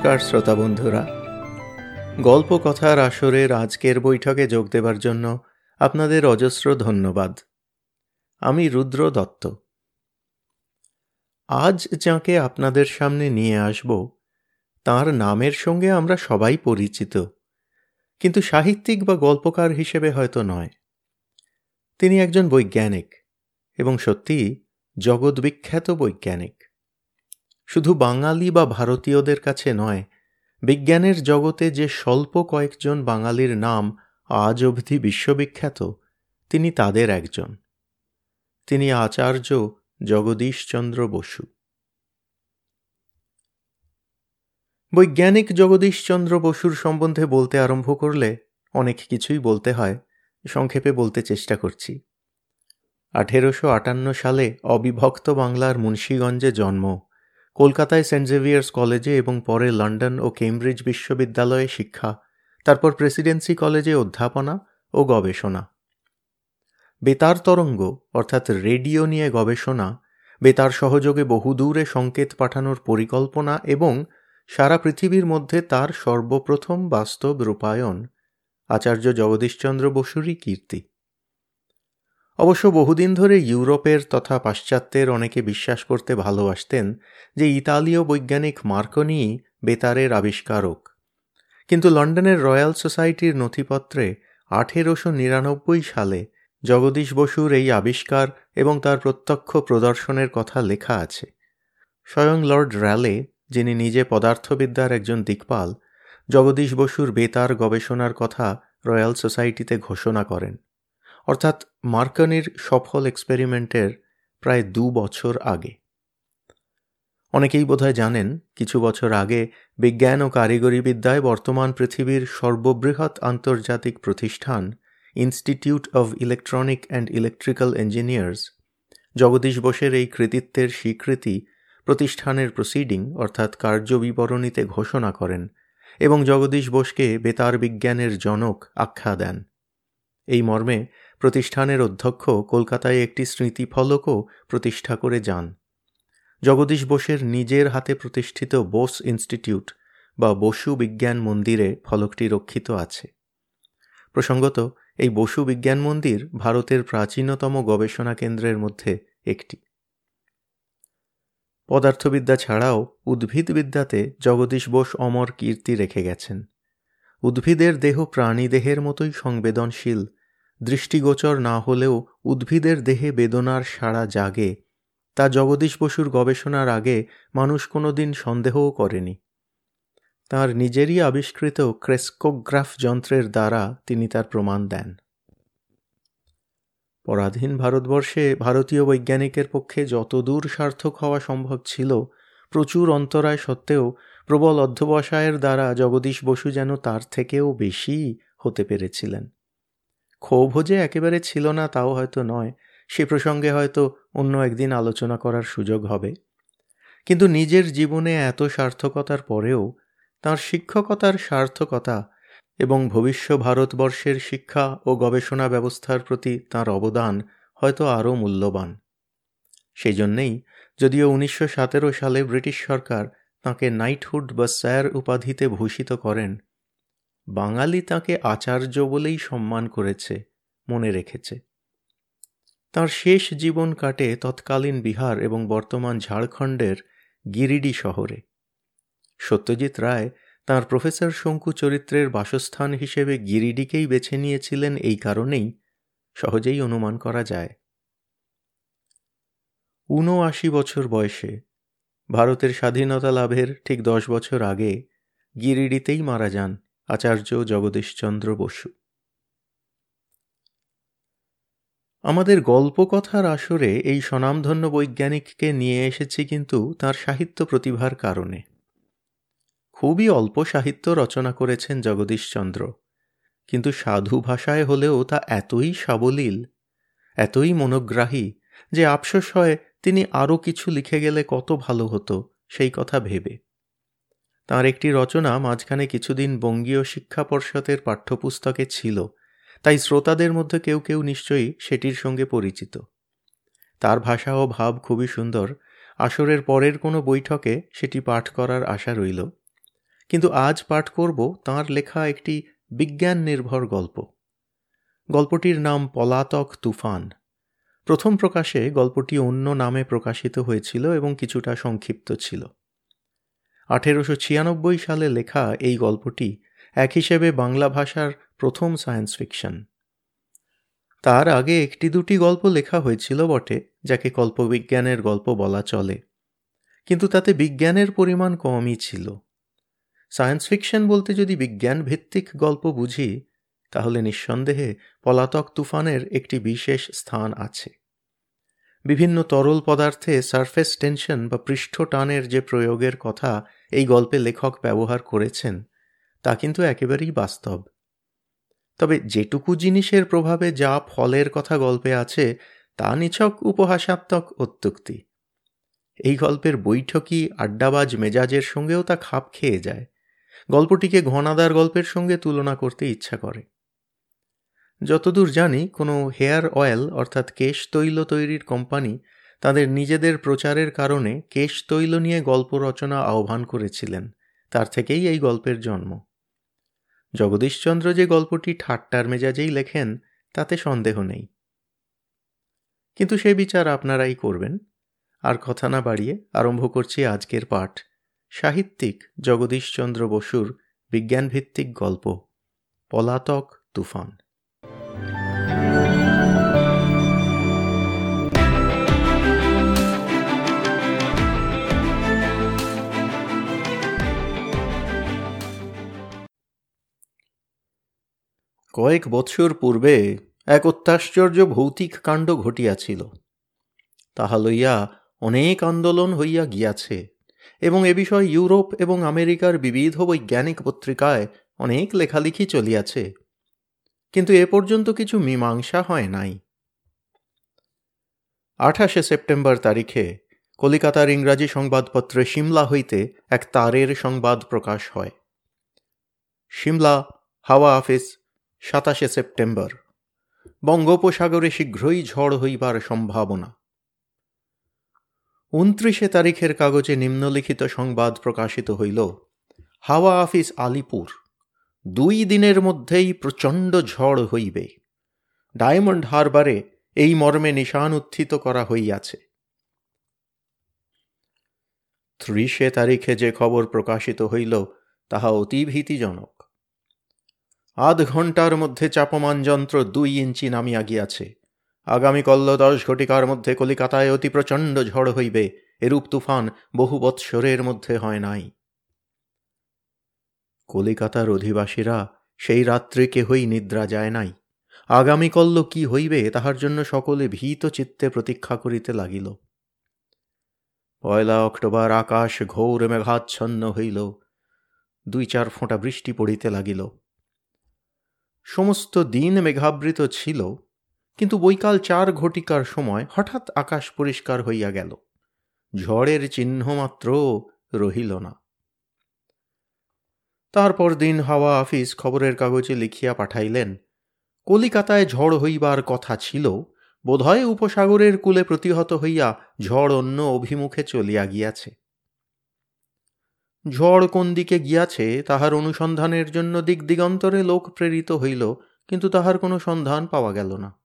নমস্কার, শ্রোতা বন্ধুরা। গল্প কথার আসরের আজকের বৈঠকে যোগ দেবার জন্য আপনাদের অজস্র ধন্যবাদ। আমি রুদ্র দত্ত। আজ যাকে আপনাদের সামনে নিয়ে আসব, তার নামের সঙ্গে আমরা সবাই পরিচিত, কিন্তু সাহিত্যিক বা গল্পকার হিসেবে হয়তো নয়। তিনি একজন বৈজ্ঞানিক এবং সত্যিই জগৎবিখ্যাত বৈজ্ঞানিক। শুধু বাঙালি বা ভারতীয়দের কাছে নয়, বিজ্ঞানের জগতে যে স্বল্প কয়েকজন বাঙালির নাম আজ অবধি বিশ্ববিখ্যাত, তিনি তাদের একজন। তিনি আচার্য জগদীশচন্দ্র বসু। বৈজ্ঞানিক জগদীশচন্দ্র বসুর সম্বন্ধে বলতে আরম্ভ করলে অনেক কিছুই বলতে হয়, সংক্ষেপে বলতে চেষ্টা করছি। আঠেরোশো আটান্ন সালে অবিভক্ত বাংলার মুন্সীগঞ্জে জন্ম। কলকাতায় সেন্ট জেভিয়ার্স কলেজে এবং পরে লন্ডন ও কেমব্রিজ বিশ্ববিদ্যালয়ে শিক্ষা, তারপর প্রেসিডেন্সি কলেজে অধ্যাপনা ও গবেষণা। বেতার তরঙ্গ, অর্থাৎ রেডিও নিয়ে গবেষণা, বেতার সহযোগে বহুদূরে সংকেত পাঠানোর পরিকল্পনা এবং সারা পৃথিবীর মধ্যে তার সর্বপ্রথম বাস্তব রূপায়ণ। আচার্য জগদীশচন্দ্র বসুরই কীর্তি। অবশ্য বহুদিন ধরে ইউরোপের তথা পাশ্চাত্যের অনেকে বিশ্বাস করতে ভালোবাসতেন যে ইতালীয় বৈজ্ঞানিক মার্কনি বেতারের আবিষ্কারক। কিন্তু লন্ডনের রয়্যাল সোসাইটির নথিপত্রে আঠেরোশো নিরানব্বই সালে জগদীশ বসুর এই আবিষ্কার এবং তার প্রত্যক্ষ প্রদর্শনের কথা লেখা আছে। স্বয়ং লর্ড র্যালে, যিনি নিজে পদার্থবিদ্যার একজন দিকপাল, জগদীশ বসুর বেতার গবেষণার কথা রয়্যাল সোসাইটিতে ঘোষণা করেন। অর্থাৎ মার্কনির সফল এক্সপেরিমেন্টের প্রায় দু বছর আগে। অনেকেই বোধহয় জানেন, কিছু বছর আগে বিজ্ঞান ও কারিগরি বিদ্যায় বর্তমান পৃথিবীর সর্ববৃহৎ আন্তর্জাতিক প্রতিষ্ঠান Institute of Electronic and Electrical Engineers Jagadish বোসের এই কৃতিত্বের স্বীকৃতি প্রতিষ্ঠানের প্রসিডিং অর্থাৎ কার্যবিবরণীতে ঘোষণা করেন এবং জগদীশ বোসকে বেতার বিজ্ঞানের জনক আখ্যা দেন। এই মর্মে প্রতিষ্ঠানের অধ্যক্ষ কলকাতায় একটি স্মৃতিফলকও প্রতিষ্ঠা করে যান। জগদীশ বোসের নিজের হাতে প্রতিষ্ঠিত বোস ইনস্টিটিউট বা বসু বিজ্ঞান মন্দিরে ফলকটি রক্ষিত আছে। প্রসঙ্গত, এই বসু বিজ্ঞান মন্দির ভারতের প্রাচীনতম গবেষণা কেন্দ্রের মধ্যে একটি। পদার্থবিদ্যা ছাড়াও উদ্ভিদবিদ্যাতে জগদীশ বোস অমর কীর্তি রেখে গেছেন। উদ্ভিদের দেহ প্রাণীদেহের মতোই সংবেদনশীল দৃষ্টিগোচর না হলেও উদ্ভিদের দেহে বেদনার সাড়া জাগে। তা জগদীশ বসুর গবেষণার আগে মানুষ কোনোদিন সন্দেহও করেনি। তার নিজেরই আবিষ্কৃত ক্রেস্কোগ্রাফ যন্ত্রের দ্বারা তিনি তার প্রমাণ দেন। পরাধীন ভারতবর্ষে ভারতীয় বৈজ্ঞানিকের পক্ষে যতদূর সার্থক হওয়া সম্ভব ছিল, প্রচুর অন্তরায় সত্ত্বেও প্রবল অধ্যবসায়ের দ্বারা জগদীশ বসু যেন তার থেকেও বেশি হতে পেরেছিলেন। ক্ষোভ যে একেবারে ছিল না তাও হয়তো নয়, সে প্রসঙ্গে হয়তো অন্য একদিন আলোচনা করার সুযোগ হবে। কিন্তু নিজের জীবনে এত সার্থকতার পরেও তার শিক্ষকতার সার্থকতা এবং ভবিষ্য ভারতবর্ষের শিক্ষা ও গবেষণা ব্যবস্থার প্রতি তার অবদান হয়তো আরও মূল্যবান। সেই জন্যেই যদিও উনিশশো সতেরো সালে ব্রিটিশ সরকার তাঁকে নাইটহুড বা স্যার উপাধিতে ভূষিত করেন বাঙালি তাকে আচার্য বলেই সম্মান করেছে, মনে রেখেছে। তার শেষ জীবন কাটে তৎকালীন বিহার এবং বর্তমান ঝাড়খণ্ডের গিরিডি শহরে। সত্যজিৎ রায় তার প্রফেসর শঙ্কু চরিত্রের বাসস্থান হিসেবে গিরিডিকেই বেছে নিয়েছিলেন এই কারণেই সহজেই অনুমান করা যায়। ঊনআশি বছর বয়সে ভারতের স্বাধীনতা লাভের ঠিক দশ বছর আগে গিরিডিতেই মারা যান আচার্য জগদীশচন্দ্র বসু। আমাদের গল্পকথার আসরে এই স্বনামধন্য বৈজ্ঞানিককে নিয়ে এসেছি কিন্তু তার সাহিত্য প্রতিভার কারণে। খুবই অল্প সাহিত্য রচনা করেছেন জগদীশচন্দ্র, কিন্তু সাধু ভাষায় হলেও তা এতই সাবলীল, এতই মনোগ্রাহী যে আফসোস হয় তিনি আরও কিছু লিখে গেলে কত ভালো হতো সেই কথা ভেবে। তার একটি রচনা মাঝখানে কিছুদিন বঙ্গীয় শিক্ষা পর্ষদের পাঠ্যপুস্তকে ছিল, তাই শ্রোতাদের মধ্যে কেউ কেউ নিশ্চয়ই সেটির সঙ্গে পরিচিত। তার ভাষা ও ভাব খুবই সুন্দর, আসরের পরের কোনো বৈঠকে সেটি পাঠ করার আশা রইল। কিন্তু আজ পাঠ করব তাঁর লেখা একটি বিজ্ঞান নির্ভর গল্প। গল্পটির নাম পলাতক তুফান। প্রথম প্রকাশে গল্পটি অন্য নামে প্রকাশিত হয়েছিল এবং কিছুটা সংক্ষিপ্ত ছিল। আঠেরোশো ছিয়ানব্বই সালে লেখা এই গল্পটি এক হিসেবে বাংলা ভাষার প্রথম সায়েন্স ফিকশন। তার আগে একটি দুটি গল্প লেখা হয়েছিল বটে, যাকে কল্পবিজ্ঞানের গল্প বলা চলে। কিন্তু তাতে বিজ্ঞানের পরিমাণ কমই ছিল। সায়েন্স ফিকশন বলতে যদি বিজ্ঞান ভিত্তিক গল্প বুঝি, তাহলে নিঃসন্দেহে পলাতক তুফানের একটি বিশেষ স্থান আছে। বিভিন্ন তরল পদার্থে সারফেস টেনশন বা পৃষ্ঠ টানের যে প্রয়োগের কথা এই গল্পে লেখক ব্যবহার করেছেন, তা কিন্তু একেবারেই বাস্তব। তবে যেটুকু জিনিসের প্রভাবে যা ফলের কথা গল্পে আছে, তা নিছক উপহাসাত্মক অত্যুক্তি এই গল্পের বৈঠকি আড্ডাবাজ মেজাজের সঙ্গেও তা খাপ খেয়ে যায়। গল্পটিকে ঘনাদার গল্পের সঙ্গে তুলনা করতে ইচ্ছা করে। যতদূর জানি, কোনো হেয়ার অয়েল অর্থাৎ কেশ তৈল তৈরির কোম্পানি তাদের নিজেদের প্রচারের কারণে কেশ তৈল নিয়ে গল্প রচনা আহ্বান করেছিলেন। তার থেকেই এই গল্পের জন্ম। জগদীশচন্দ্র যে গল্পটি ঠাট্টার মেজাজেই লেখেন, তাতে সন্দেহ নেই। কিন্তু সে বিচার আপনারাই করবেন। আর কথা না বাড়িয়ে আরম্ভ করছি আজকের পাঠ। সাহিত্যিক জগদীশচন্দ্র বসুর বিজ্ঞানভিত্তিক গল্প, পলাতক তুফান। কয়েক বৎসর পূর্বে এক অত্যাশ্চর্য ভৌতিক কাণ্ড ঘটিয়াছিল। তাহা লইয়া অনেক আন্দোলন হইয়া গিয়াছে এবং এ বিষয়ে ইউরোপ এবং আমেরিকার বিবিধ বৈজ্ঞানিক পত্রিকায় অনেক লেখালেখি চলিয়াছে। কিন্তু এ পর্যন্ত কিছু মীমাংসা হয় নাই। আঠাশে সেপ্টেম্বর তারিখে কলিকাতার ইংরাজি সংবাদপত্রে সিমলা হইতে এক তারের সংবাদ প্রকাশ হয়। সিমলা হাওয়া অফিস সাতাশে সেপ্টেম্বর। বঙ্গোপসাগরে শীঘ্রই ঝড় হইবার সম্ভাবনা। উনত্রিশে তারিখের কাগজে নিম্নলিখিত সংবাদ প্রকাশিত হইল, হাওয়া অফিস আলিপুর, দুই দিনের মধ্যেই প্রচণ্ড ঝড় হইবে। ডায়মন্ড হারবারে এই মর্মে নিশান উত্থিত করা হইয়াছে। ত্রিশে তারিখে যে খবর প্রকাশিত হইল, তাহা অতি ভীতিজনক। আধ ঘণ্টার মধ্যে চাপমান যন্ত্র দুই ইঞ্চি নামিয়া গিয়াছে। আগামী কল্ল দশ ঘটিকার মধ্যে কলিকাতায় অতি প্রচণ্ড ঝড় হইবে, এরূপ তুফান বহু বৎসরের মধ্যে হয় নাই। কলিকাতার অধিবাসীরা সেই রাত্রে কেহই নিদ্রা যায় নাই। আগামী কল্ল কি হইবে, তাহার জন্য সকলে ভীত চিত্তে প্রতীক্ষা করিতে লাগিল। পয়লা অক্টোবর আকাশ ঘোর মেঘাচ্ছন্ন হইল। দুই চার ফোঁটা বৃষ্টি পড়িতে লাগিল। সমস্ত দিন মেঘাবৃত ছিল, কিন্তু বৈকাল চার ঘটিকার সময় হঠাৎ আকাশ পরিষ্কার হইয়া গেল। ঝড়ের চিহ্ন মাত্র রহিল না। তারপর দিন হাওয়া আফিস খবরের কাগজে লিখিয়া পাঠাইলেন, কলিকাতায় ঝড় হইবার কথা ছিল, বোধহয় উপসাগরের কূলে প্রতিহত হইয়া ঝড় অন্য অভিমুখে চলিয়া গিয়াছে। ঝড় কোন দিকে গিয়াছে, তাহার অনুসন্ধানের জন্য দিক দিগন্তরে লোক প্রেরিত হইল, কিন্তু তাহার কোনো সন্ধান পাওয়া গেল না।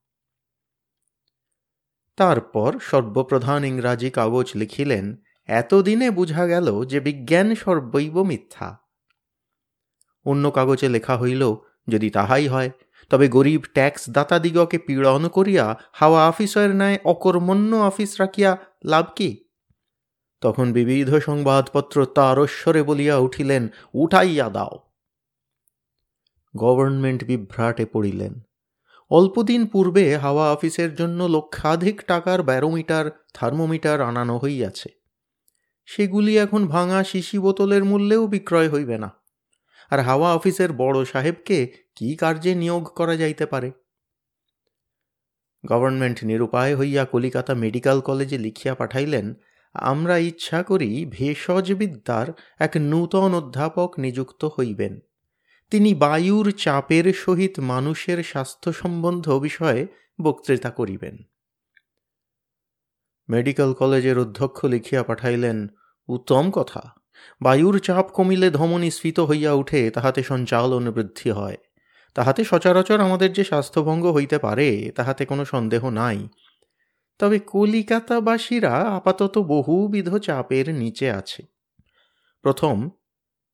তারপর সর্বপ্রধান ইংরাজি কাগজ লিখিলেন, এতদিনে বুঝা গেল যে বিজ্ঞান সর্বৈব মিথ্যা। অন্য কাগজে লেখা হইল, যদি তাহাই হয়, তবে গরিব ট্যাক্স দাতাদিগকে পীড়ন করিয়া হাওয়া অফিসের ন্যায় অকর্মণ্য অফিস রাখিয়া লাভ কি? তখন বিবিধ সংবাদপত্র তারস্বরে বলিয়া উঠিলেন, উঠাইয়া দাও। গভর্নমেন্ট বিভ্রাটে পড়িলেন। অল্পদিন পূর্বে হাওয়া অফিসের জন্য লক্ষাধিক টাকার ব্যারোমিটার, থার্মোমিটার আনানো হইয়াছে। সেগুলি এখন ভাঙা শিশি বোতলের মূল্যেও বিক্রয় হইবে না। আর হাওয়া অফিসের বড় সাহেবকে কি কার্যে নিয়োগ করা যাইতে পারে? গভর্নমেন্ট নিরুপায় হইয়া কলিকাতা মেডিকেল কলেজে লিখিয়া পাঠাইলেন আমরা ইচ্ছা করি ভেষজবিদ্যার এক নূতন অধ্যাপক নিযুক্ত হইবেন। তিনি বায়ুর চাপের সহিত মানুষের স্বাস্থ্য সম্বন্ধ বিষয়ে বক্তৃতা করিবেন। মেডিকেল কলেজের অধ্যক্ষ লিখিয়া পাঠাইলেন, উত্তম কথা। বায়ুর চাপ কমিলে ধমনী স্ফীত হইয়া উঠে তাহাতে সঞ্চালন বৃদ্ধি হয়। তাহাতে সচরাচর আমাদের যে স্বাস্থ্যভঙ্গ হইতে পারে, তাহাতে কোনো সন্দেহ নাই। তবে কলিকাতাবাসীরা আপাতত বহুবিধ চাপের নিচে আছে। প্রথম,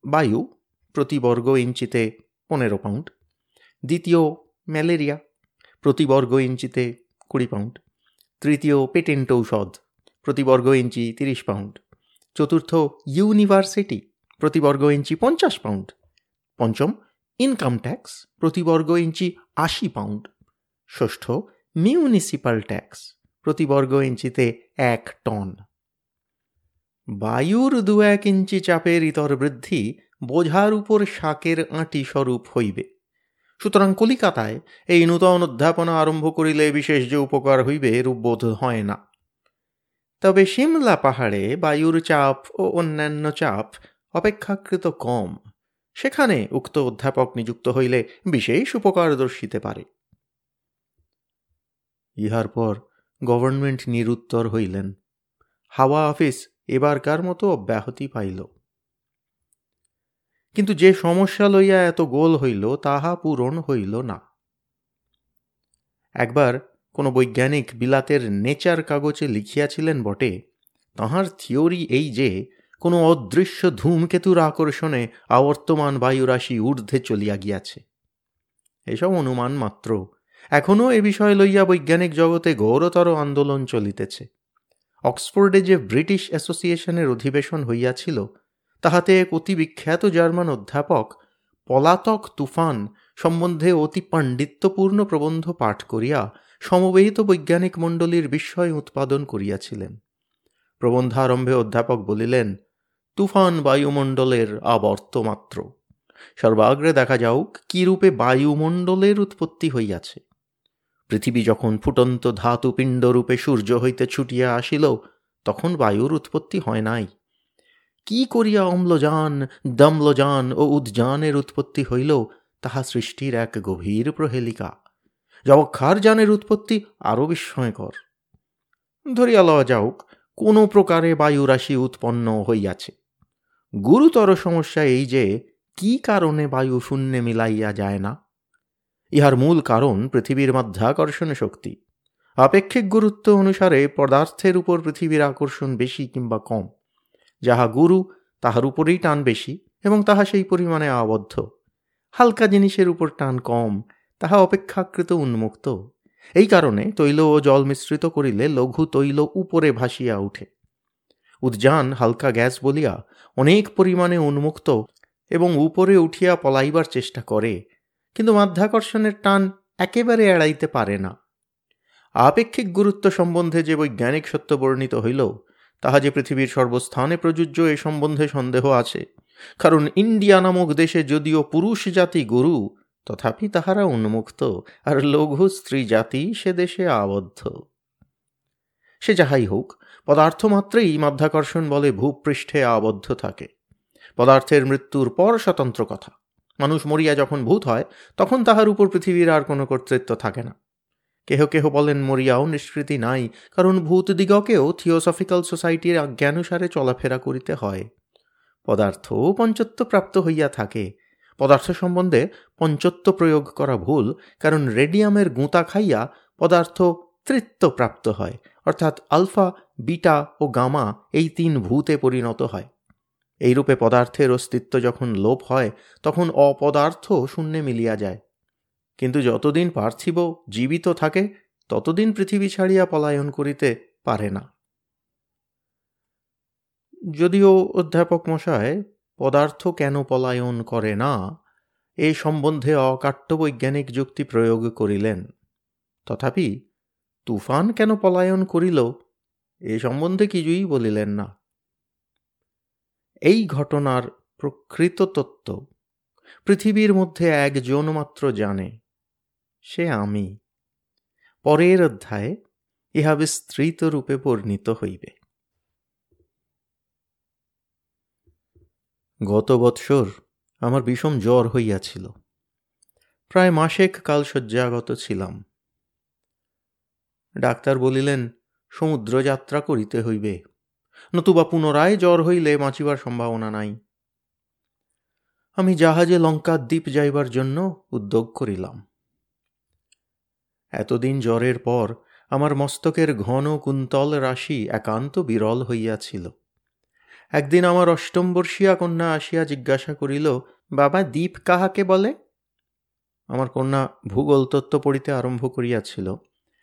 বায়ু প্রতি বর্গ ইঞ্চিতে পনেরো পাউন্ড। দ্বিতীয়, ম্যালেরিয়া প্রতি বর্গ ইঞ্চিতে কুড়ি পাউন্ড। তৃতীয়, পেটেন্ট ঔষধ প্রতি বর্গ ইঞ্চি তিরিশ পাউন্ড। চতুর্থ, ইউনিভার্সিটি প্রতি বর্গ ইঞ্চি পঞ্চাশ পাউন্ড। পঞ্চম, ইনকাম ট্যাক্স প্রতি বর্গ ইঞ্চি আশি পাউন্ড। ষষ্ঠ মিউনিসিপাল ট্যাক্স প্রতি বর্গ ইঞ্চিতে এক টন। বায়ুর দু এক ইঞ্চি চাপের ইতর বৃদ্ধি বোঝার উপর শাকের আঁটি স্বরূপ হইবে। সুতরাং কলিকাতায় এই নূতন অধ্যাপনা আরম্ভ করিলে বিশেষ যে উপকার হইবে রূপবোধ হয় না। তবে সিমলা পাহাড়ে বায়ুর চাপ ও অন্যান্য চাপ অপেক্ষাকৃত কম। সেখানে উক্ত অধ্যাপক নিযুক্ত হইলে বিশেষ উপকার দর্শিতে পারে। ইহার পর গভর্নমেন্ট নিরুত্তর হইলেন। হাওয়া অফিস এবারকার মতো অব্যাহতি পাইল। কিন্তু যে সমস্যা লইয়া এত গোল হইল, তাহা পূরণ হইল না। একবার কোনো বৈজ্ঞানিক বিলাতের নেচার কাগজে লিখিয়াছিলেন বটে, তাহার থিওরি এই যে, কোনো অদৃশ্য ধূমকেতুর আকর্ষণে আবর্তমান বায়ুরাশি ঊর্ধ্বে চলিয়া গিয়াছে। এসব অনুমান মাত্র এখনও এ বিষয় লইয়া বৈজ্ঞানিক জগতে গৌরতর আন্দোলন চলিতেছে। অক্সফোর্ডে যে ব্রিটিশ অ্যাসোসিয়েশনের অধিবেশন হইয়াছিল, তাহাতে এক অতি বিখ্যাত জার্মান অধ্যাপক, পলাতক তুফান সম্বন্ধে অতি পাণ্ডিত্যপূর্ণ প্রবন্ধ পাঠ করিয়া সমবেহিত বৈজ্ঞানিক মণ্ডলীর বিস্ময় উৎপাদন করিয়াছিলেন। প্রবন্ধারম্ভে অধ্যাপক বলিলেন, তুফান বায়ুমণ্ডলের আবর্ত মাত্র সর্বাগ্রে দেখা যাওক কিরূপে বায়ুমণ্ডলের উৎপত্তি হইয়াছে। পৃথিবী যখন ফুটন্ত ধাতু পিণ্ডরূপে সূর্য হইতে ছুটিয়া আসিল, তখন বায়ুর উৎপত্তি হয় নাই। কি করিয়া অম্লজান, দম্লজান ও উদ্যানের উৎপত্তি হইল, তাহা সৃষ্টির এক গভীর প্রহেলিকা। যবক্ষার যানের উৎপত্তি আরও বিস্ময়কর। ধরিয়া লওয়া যাওক কোনো প্রকারে বায়ুরাশি উৎপন্ন হইয়াছে। গুরুতর সমস্যা এই যে, কি কারণে বায়ু শূন্যে মিলাইয়া যায় না? ইহার মূল কারণ পৃথিবীর মাধ্যাকর্ষণ শক্তি। আপেক্ষিক গুরুত্ব অনুসারে পদার্থের উপর পৃথিবীর আকর্ষণ বেশি কিংবা কম। যাহা গুরু, তাহার উপরেই টান বেশি এবং তাহা সেই পরিমাণে আবদ্ধ। হালকা জিনিসের উপর টান কম, তাহা অপেক্ষাকৃত উন্মুক্ত। এই কারণে তৈল ও জল মিশ্রিত করিলে লঘু তৈল উপরে ভাসিয়া উঠে। উদ্যান হালকা গ্যাস বলিয়া অনেক পরিমাণে উন্মুক্ত এবং উপরে উঠিয়া পলাইবার চেষ্টা করে। কিন্তু মাধ্যাকর্ষণের টান একেবারে এড়াইতে পারে না। আপেক্ষিক গুরুত্ব সম্বন্ধে যে বৈজ্ঞানিক সত্য বর্ণিত হইল, তাহা যে পৃথিবীর সর্বস্থানে প্রযোজ্য এ সম্বন্ধে সন্দেহ আছে। কারণ ইন্ডিয়া নামক দেশে যদিও পুরুষ জাতি গুরু, তথাপি তাহারা উন্মুক্ত, আর লঘু স্ত্রী জাতি সে দেশে আবদ্ধ। সে যাহাই হোক, পদার্থ মাত্রেই মাধ্যাকর্ষণ বলে ভূপৃষ্ঠে আবদ্ধ থাকে। পদার্থের মৃত্যুর পর স্বতন্ত্র কথা। মানুষ মরিয়া যখন ভূত হয়, তখন তাহার উপর পৃথিবীর আর কোনো কর্তৃত্ব থাকে না। কেহ কেহ বলেন, মরিয়াও নিষ্কৃতি নাই, কারণ ভূত দিগকেও থিওসফিক্যাল সোসাইটির আজ্ঞানুসারে চলাফেরা করিতে হয়। পদার্থও পঞ্চত্ব প্রাপ্ত হইয়া থাকে। পদার্থ সম্বন্ধে পঞ্চত্ব প্রয়োগ করা ভুল, কারণ রেডিয়ামের গুঁতা খাইয়া পদার্থ তৃত্ব প্রাপ্ত হয়, অর্থাৎ আলফা, বিটা ও গামা এই তিন ভূতে পরিণত হয়। এইরূপে পদার্থের অস্তিত্ব যখন লোপ হয়, তখন অপদার্থ শূন্যে মিলিয়া যায়। কিন্তু যতদিন পার্থিব, জীবিত থাকে, ততদিন পৃথিবী ছাড়িয়া পলায়ন করিতে পারে না। যদিও অধ্যাপক মশায়, পদার্থ কেন পলায়ন করে না? এ সম্বন্ধে অকাট্য বৈজ্ঞানিক যুক্তি প্রয়োগ করিলেন। তথাপি, তুফান কেন পলায়ন করিল? এ সম্বন্ধে কিছুই বলিলেন না। এই ঘটনার প্রকৃত তত্ত্ব পৃথিবীর মধ্যে একজন মাত্র জানে, সে আমি। পরের অধ্যায়ে ইহা বিস্তৃত রূপে বর্ণিত হইবে। গত বৎসর আমার বিষম জ্বর হইয়াছিল। প্রায় মাসেক কাল শয্যাগত ছিলাম। ডাক্তার বলিলেন সমুদ্র যাত্রা করিতে হইবে। নতুবা পুনরায় জ্বর হইলে বাঁচিবার সম্ভাবনা নাই। আমি জাহাজে লঙ্কার দ্বীপ যাইবার জন্য উদ্যোগ করিলাম। এতদিন জ্বরের পর আমার মস্তকের ঘন কুন্তল রাশি একান্ত বিরল হইয়াছিল। একদিন আমার অষ্টম বর্ষীয়া কন্যা আসিয়া জিজ্ঞাসা করিল, বাবা, দ্বীপ কাহাকে বলে? আমার কন্যা ভূগোল তত্ত্ব পড়িতে আরম্ভ করিয়াছিল।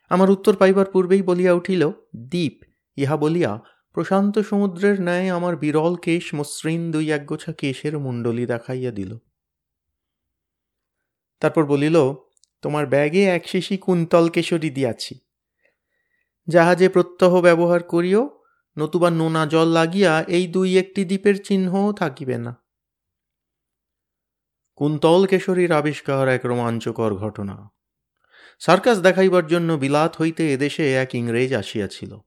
আমার উত্তর পাইবার পূর্বেই বলিয়া উঠিল, দ্বীপ, ইহা বলিয়া প্রশান্ত সমুদ্রের ন্যায় আমার বিরল কেশ মসৃণ দুই একগোছা কেশের মুণ্ডলি দেখাইয়া দিল। তারপর বলিল, তোমার ব্যাগে এক শিশি কুন্তল কেশরী দিয়াছি। জাহাজে প্রত্যহ ব্যবহার করিও, নতুবা নোনা জল লাগিয়া এই দুই একটি দ্বীপের চিহ্নও থাকিবে না। কুন্তল কেশরীর আবিষ্কার এক রোমাঞ্চকর ঘটনা। সার্কাস দেখাইবার জন্য বিলাত হইতে এদেশে এক ইংরেজ আসিয়াছিল।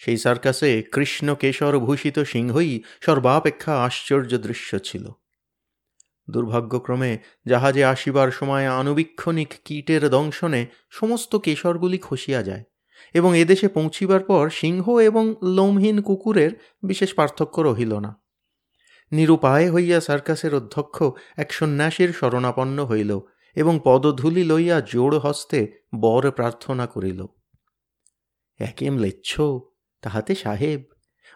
সেই সার্কাসে কৃষ্ণ কেশর ভূষিত সিংহই সর্বাপেক্ষা আশ্চর্য দৃশ্য ছিল। দুর্ভাগ্যক্রমে জাহাজে আসিবার সময় আনুবীক্ষণিক কীটের দংশনে সমস্ত কেশরগুলি খসিয়া যায় এবং এদেশে পৌঁছিবার পর সিংহ এবং লোমহীন কুকুরের বিশেষ পার্থক্য রহিল না। নিরুপায় হইয়া সার্কাসের অধ্যক্ষ এক সন্ন্যাসীর শরণাপন্ন হইল এবং পদধূলি লইয়া জোড় হস্তে বর প্রার্থনা করিল, একেম লেচ্ছ? তাহাতে সাহেব,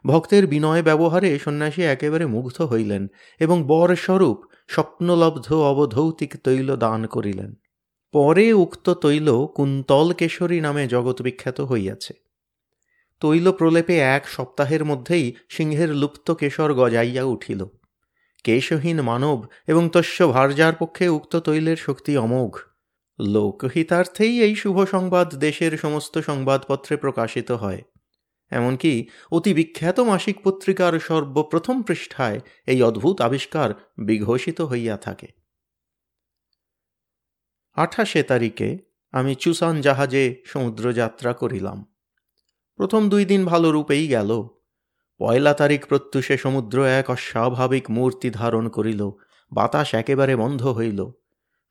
ভক্তের বিনয় ব্যবহারে সন্ন্যাসী একেবারে মুগ্ধ হইলেন এবং বর স্বরূপ স্বপ্নলব্ধ অবধৌতিক তৈল দান করিলেন। পরে উক্ত তৈল কুন্তল কেশরী নামে জগৎ বিখ্যাত হইয়াছে। তৈল প্রলেপে এক সপ্তাহের মধ্যেই সিংহের লুপ্ত কেশর গজাইয়া উঠিল। কেশহীন মানব এবং তস্য ভার্যার পক্ষে উক্ত তৈলের শক্তি অমোঘ। লোকহিতার্থেই এই শুভ সংবাদ দেশের সমস্ত সংবাদপত্রে প্রকাশিত হয়। এমনকি অতি বিখ্যাত মাসিক পত্রিকার সর্বপ্রথম পৃষ্ঠায় এই অদ্ভুত আবিষ্কার বিঘোষিত হইয়া থাকে। আঠাশে তারিখে আমি চুসান জাহাজে সমুদ্রযাত্রা করিলাম। প্রথম দুই দিন ভালো রূপেই গেল। পয়লা তারিখ প্রত্যুষে সমুদ্র এক অস্বাভাবিক মূর্তি ধারণ করিল। বাতাস একেবারে বন্ধ হইল।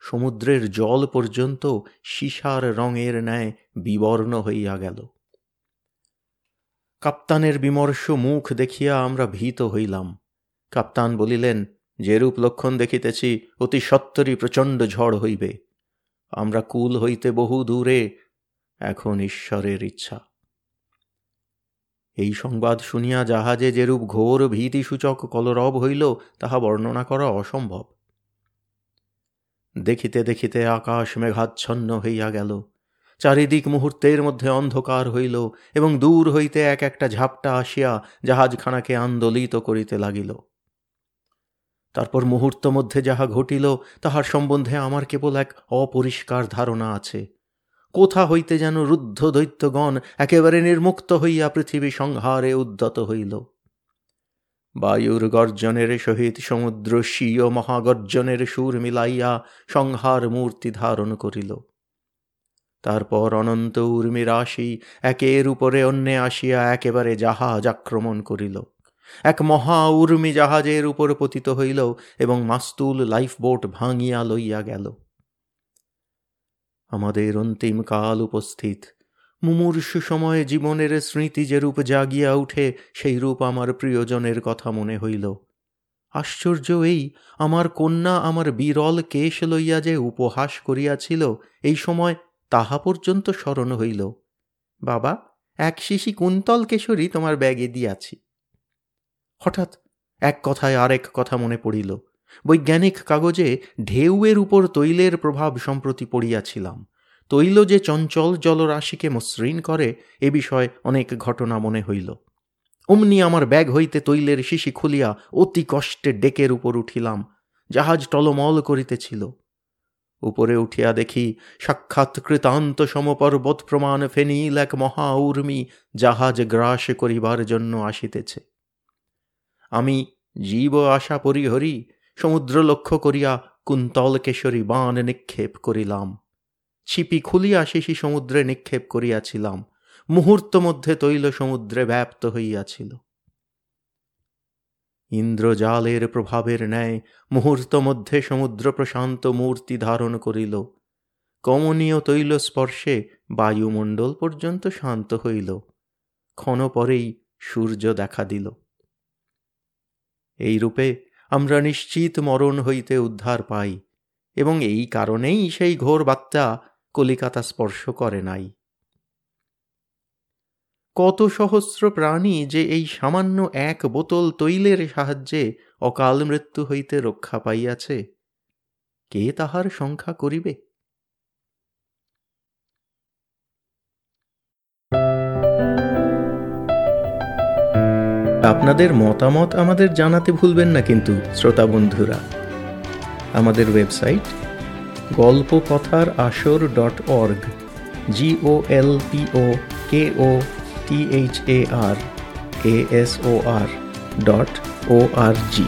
সমুদ্রের জল পর্যন্ত সীসার রঙের ন্যায় বিবর্ণ হইয়া গেল। কাপ্তানের বিমর্ষ মুখ দেখিয়া আমরা ভীত হইলাম। কাপ্তান বলিলেন, যেরূপ লক্ষণ দেখিতেছি, অতি সত্তরই প্রচণ্ড ঝড় হইবে। আমরা কুল হইতে বহু দূরে, এখন ঈশ্বরের ইচ্ছা। এই সংবাদ শুনিয়া জাহাজে যেরূপ ঘোর ভীতিসূচক কলরব হইল, তাহা বর্ণনা করা অসম্ভব। দেখিতে দেখিতে আকাশ মেঘাচ্ছন্ন হইয়া গেল। চারিদিক মুহূর্তের মধ্যে অন্ধকার হইল এবং দূর হইতে এক একটা ঝাপটা আসিয়া জাহাজখানাকে আন্দোলিত করিতে লাগিল। তারপর মুহূর্ত মধ্যে যাহা ঘটিল, তাহার সম্বন্ধে আমার কেবল এক অপরিষ্কার ধারণা আছে। কোথা হইতে যেন রুদ্ধ দৈত্যগণ একেবারে নির্মুক্ত হইয়া পৃথিবী সংহারে উদ্যত হইল। বায়ুর গর্জনের সহিত সমুদ্র স্বীয় মহাগর্জনের সুর মিলাইয়া সংহার মূর্তি ধারণ করিল। তারপর অনন্ত উর্মি রাশি একের উপরে অন্যে আসিয়া একেবারে জাহাজ আক্রমণ করিল। এক মহা উর্মি জাহাজের উপর পতিত হইল এবং মাস্তুল লাইফ বোট ভাঙিয়া লইয়া গেল। আমাদের অন্তিম কাল উপস্থিত। মুমূর্ষু সময়ে জীবনের স্মৃতি যেরূপ জাগিয়া উঠে সেই রূপ আমার প্রিয়জনের কথা মনে হইল। আশ্চর্য এই, আমার কন্যা আমার বিরল কেশ লইয়া যে উপহাস করিয়াছিল, এই সময় তাহা পর্যন্ত স্মরণ হইল। বাবা, এক শিশি কুন্তল কেশরী তোমার ব্যাগে দিয়াছি। হঠাৎ এক কথায় আরেক কথা মনে পড়িল। বৈজ্ঞানিক কাগজে ঢেউয়ের উপর তৈলের প্রভাব সম্প্রতি পড়িয়াছিলাম। তৈল যে চঞ্চল জলরাশিকে মসৃণ করে, এ বিষয়ে অনেক ঘটনা মনে হইল। অমনি আমার ব্যাগ হইতে তৈলের শিশি খুলিয়া অতি কষ্টে ডেকের উপর উঠিলাম। জাহাজ টলমল করিতেছিল। উপরে উঠিয়া দেখি সাক্ষাৎ কৃতান্ত সমপর্বত প্রমাণ ফেনিল এক মহা উর্মি জাহাজ গ্রাস করিবার জন্য আসিতেছে। আমি জীব আশা পরিহরি সমুদ্র লক্ষ্য করিয়া কুন্তল কেশরী বান নিক্ষেপ করিলাম। ছিপি খুলিয়া শিশি সমুদ্রে নিক্ষেপ করিয়াছিলাম। মুহূর্ত মধ্যে তৈল সমুদ্রে ব্যাপ্ত হইয়াছিল। ইন্দ্রজালের প্রভাবের ন্যায় মুহূর্ত মধ্যে সমুদ্র প্রশান্ত মূর্তি ধারণ করিল। কমনীয় তৈল স্পর্শে বায়ুমণ্ডল পর্যন্ত শান্ত হইল। ক্ষণ পরেই সূর্য দেখা দিল। এই রূপে আমরা নিশ্চিত মরণ হইতে উদ্ধার পাই এবং এই কারণেই সেই ঘোর বার্তা কলিকাতা স্পর্শ করে নাই। কত সহস্র প্রাণী যে এই সামান্য এক বোতল তৈলের সাহায্যে অকাল মৃত্যু হইতে রক্ষা পাইয়াছে। কে তাহার সংখ্যা করিবে? আপনাদের মতামত আমাদের জানাতে ভুলবেন না কিন্তু, শ্রোতা বন্ধুরা। আমাদের ওয়েবসাইট গল্প কথার আসর dot org G O L P O K O T H A R A S O R dot O R G